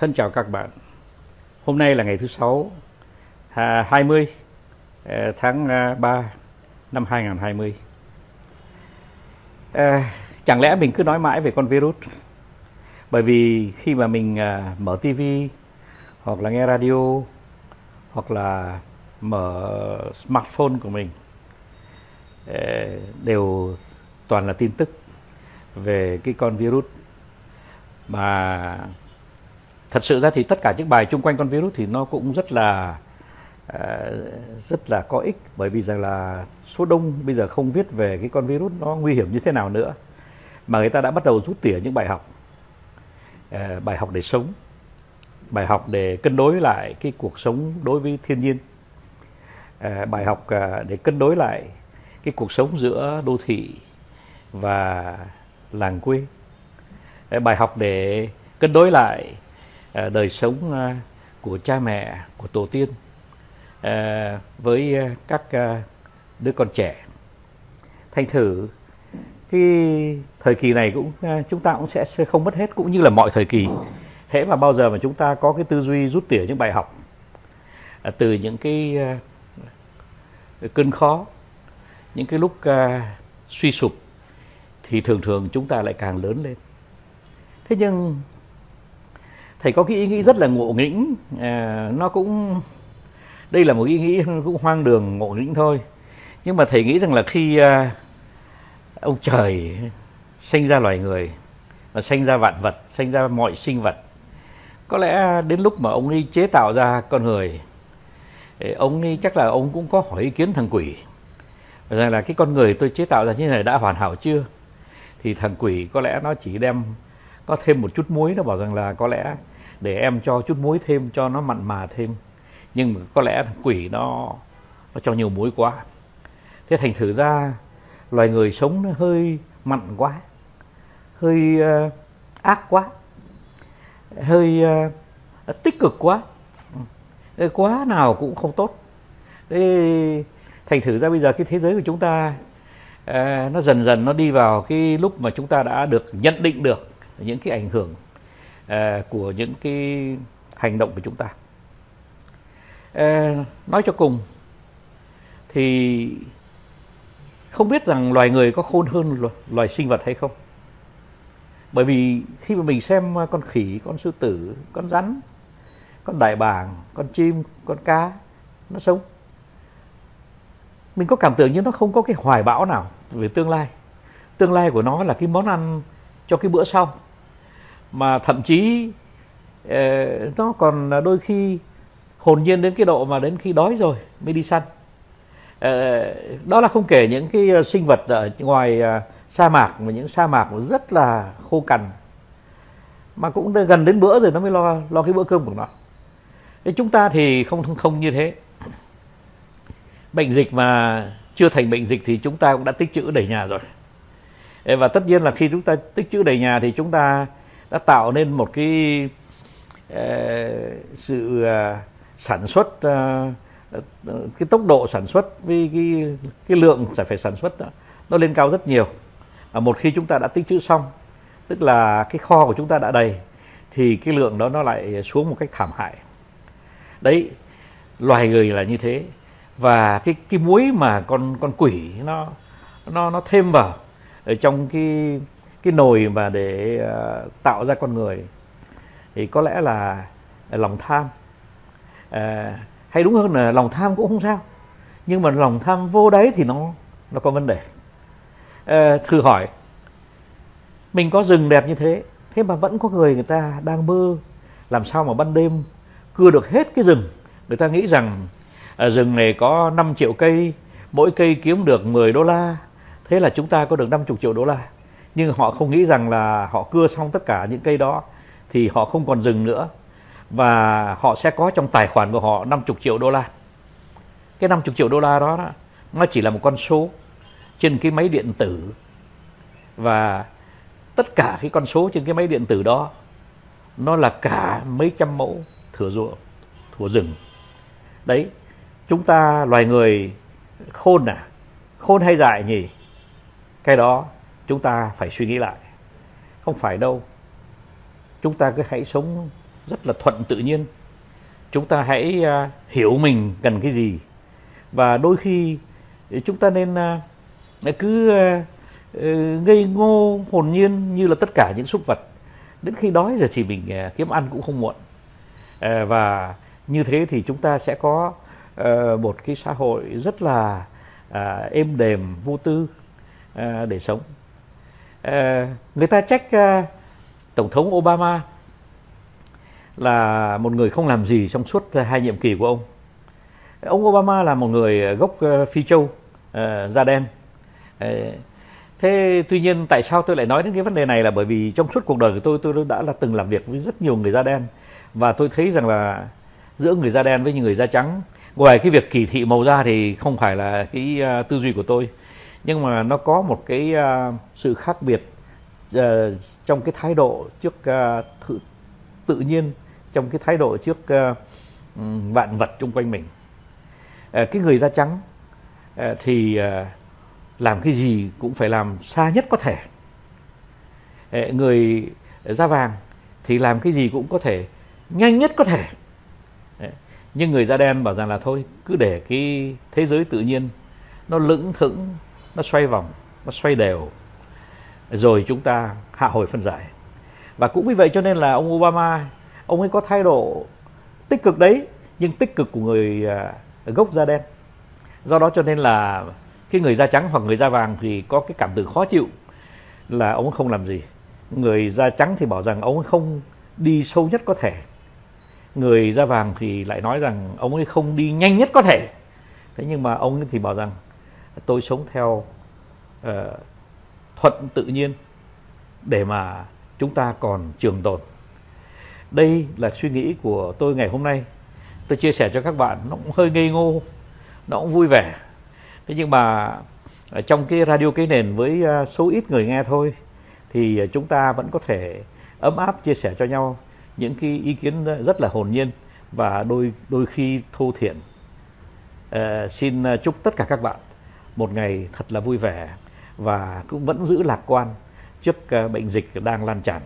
Thân chào các bạn. Hôm nay là ngày thứ sáu, à, 20 à, tháng à, 3 năm 2020. À, chẳng lẽ mình cứ nói mãi về con virus? Bởi vì khi mà mình mở TV hoặc là nghe radio hoặc là mở smartphone của mình đều toàn là tin tức về cái con virus mà thật sự ra thì tất cả những bài chung quanh con virus thì nó cũng rất là uh, rất là có ích. Bởi vì rằng là số đông bây giờ không viết về cái con virus nó nguy hiểm như thế nào nữa mà người ta đã bắt đầu rút tỉa những bài học. Uh, bài học để sống bài học để cân đối lại cái cuộc sống đối với thiên nhiên. Uh, bài học uh, để cân đối lại cái cuộc sống giữa đô thị và làng quê. Bài học để cân đối lại À, đời sống à, của cha mẹ, của tổ tiên à, với các đứa con trẻ. Thành thử, cái thời kỳ này cũng chúng ta cũng sẽ không mất hết, cũng như là mọi thời kỳ. Hễ mà bao giờ mà chúng ta có cái tư duy rút tỉa những bài học từ những cái cơn khó, những cái lúc suy sụp, thì thường thường chúng ta lại càng lớn lên. Thế nhưng thầy có cái ý nghĩ rất là ngộ nghĩnh. À, nó cũng đây là một ý nghĩ cũng hoang đường ngộ nghĩnh thôi. Nhưng mà thầy nghĩ rằng là khi à, ông trời sinh ra loài người và sinh ra vạn vật sinh ra mọi sinh vật có lẽ đến lúc mà ông ấy chế tạo ra con người ông ấy chắc là ông cũng có hỏi ý kiến thằng quỷ. Rằng là cái con người tôi chế tạo ra như này đã hoàn hảo chưa? Thì thằng quỷ có lẽ nó chỉ đem có thêm một chút muối nó bảo rằng là có lẽ để em cho chút muối thêm cho nó mặn mà thêm. Nhưng mà có lẽ quỷ nó nó cho nhiều muối quá. Thế thành thử ra loài người sống nó hơi mặn quá hơi uh, ác quá hơi uh, tích cực quá. Quá nào cũng không tốt. Thế thành thử ra bây giờ cái thế giới của chúng ta uh, nó dần dần nó đi vào cái lúc mà chúng ta đã được nhận định được những cái ảnh hưởng Ờ, của những cái hành động của chúng ta. À, nói cho cùng thì không biết rằng loài người có khôn hơn loài sinh vật hay không. Bởi vì khi mà mình xem con khỉ con sư tử con rắn con đại bàng con chim con cá nó sống mình có cảm tưởng như nó không có cái hoài bão nào về tương lai. Tương lai của nó là cái món ăn cho cái bữa sau mà thậm chí ờ, nó còn đôi khi hồn nhiên đến cái độ mà đến khi đói rồi mới đi săn. Ờ, đó là không kể những cái ờ, sinh vật ở ngoài sa mạc và những sa mạc rất là khô cằn. Mà cũng gần đến bữa rồi nó mới lo lo cái bữa cơm của nó. Thế chúng ta thì không không như thế. Bệnh dịch mà chưa thành bệnh dịch thì chúng ta cũng đã tích trữ đầy nhà rồi. Và tất nhiên là khi chúng ta tích trữ đầy nhà thì chúng ta đã tạo nên một cái uh, sự uh, sản xuất uh, cái tốc độ sản xuất với cái cái lượng phải phải sản xuất đó, nó lên cao rất nhiều. Và một khi chúng ta đã tích trữ xong tức là cái kho của chúng ta đã đầy thì cái lượng đó nó lại xuống một cách thảm hại. Đấy loài người là như thế. Và cái cái muối mà con con quỷ nó nó nó thêm vào ở trong cái cái nồi mà để uh, tạo ra con người thì có lẽ là ờ, lòng tham. Uh, hay đúng hơn là lòng tham cũng không sao nhưng mà lòng tham vô đấy thì nó nó có vấn đề. Uh, thử hỏi mình có rừng đẹp như thế thế mà vẫn có người người ta đang mơ làm sao mà ban đêm cưa được hết cái rừng? Người ta nghĩ rằng uh, rừng này có 5 triệu cây mỗi cây kiếm được 10 đô la thế là chúng ta có được 50 triệu đô la nhưng họ không nghĩ rằng là họ cưa xong tất cả những cây đó thì họ không còn dừng nữa. Và họ sẽ có trong tài khoản của họ 50 triệu đô la. Cái 50 triệu đô la đó, đó nó chỉ là một con số trên cái máy điện tử. Và tất cả cái con số trên cái máy điện tử đó nó là cả mấy trăm mẫu thửa ruộng thửa rừng. Đấy chúng ta loài người khôn à? Khôn hay dại nhỉ? Cái đó chúng ta phải suy nghĩ lại. Không phải đâu. Chúng ta cứ hãy sống rất là thuận tự nhiên. Chúng ta hãy à, hiểu mình cần cái gì. Và đôi khi chúng ta nên à, cứ à, ừ, ngây ngô, hồn nhiên như là tất cả những súc vật. Đến khi đói giờ chỉ mình kiếm ăn cũng không muộn. Và như thế thì chúng ta sẽ có ờ, một cái xã hội rất là êm đềm, vô tư để sống. Ờ, người ta trách uh, tổng thống Obama là một người không làm gì trong suốt hai nhiệm kỳ của ông. Ông Obama là một người gốc ờ, Phi Châu, da đen. Thế tuy nhiên tại sao tôi lại nói đến cái vấn đề này là bởi vì trong suốt cuộc đời của tôi tôi đã là từng làm việc với rất nhiều người da đen và tôi thấy rằng là giữa người da đen với những người da trắng ngoài cái việc kỳ thị màu da thì không phải là cái tư duy của tôi nhưng mà nó có một cái uh, sự khác biệt uh, trong cái thái độ trước uh, thử, tự nhiên trong cái thái độ trước uh, vạn vật xung quanh mình. Uh, cái người da trắng uh, thì uh, làm cái gì cũng phải làm xa nhất có thể. Uh, người da vàng thì làm cái gì cũng có thể nhanh nhất có thể. Nhưng người da đen bảo rằng là thôi cứ để cái thế giới tự nhiên nó lững thững nó xoay vòng, nó xoay đều. Rồi chúng ta hạ hồi phân giải. Và cũng vì vậy cho nên là ông Obama, ông ấy có thái độ tích cực đấy, nhưng tích cực của người à, gốc da đen. Do đó cho nên là cái người da trắng hoặc người da vàng thì có cái cảm tưởng khó chịu là ông không làm gì. Người da trắng thì bảo rằng ông ấy không đi sâu nhất có thể. Người da vàng thì lại nói rằng ông ấy không đi nhanh nhất có thể. Thế nhưng mà ông ấy thì bảo rằng tôi sống theo uh, thuận tự nhiên để mà chúng ta còn trường tồn. Đây là suy nghĩ của tôi ngày hôm nay. Tôi chia sẻ cho các bạn nó cũng hơi ngây ngô nó cũng vui vẻ. Thế nhưng mà trong cái radio cái nền với ờ, số ít người nghe thôi thì chúng ta vẫn có thể ấm áp chia sẻ cho nhau những cái ý kiến rất là hồn nhiên và đôi đôi khi thô thiện à, ờ, xin chúc tất cả các bạn một ngày thật là vui vẻ và cũng vẫn giữ lạc quan trước ờ, bệnh dịch đang lan tràn.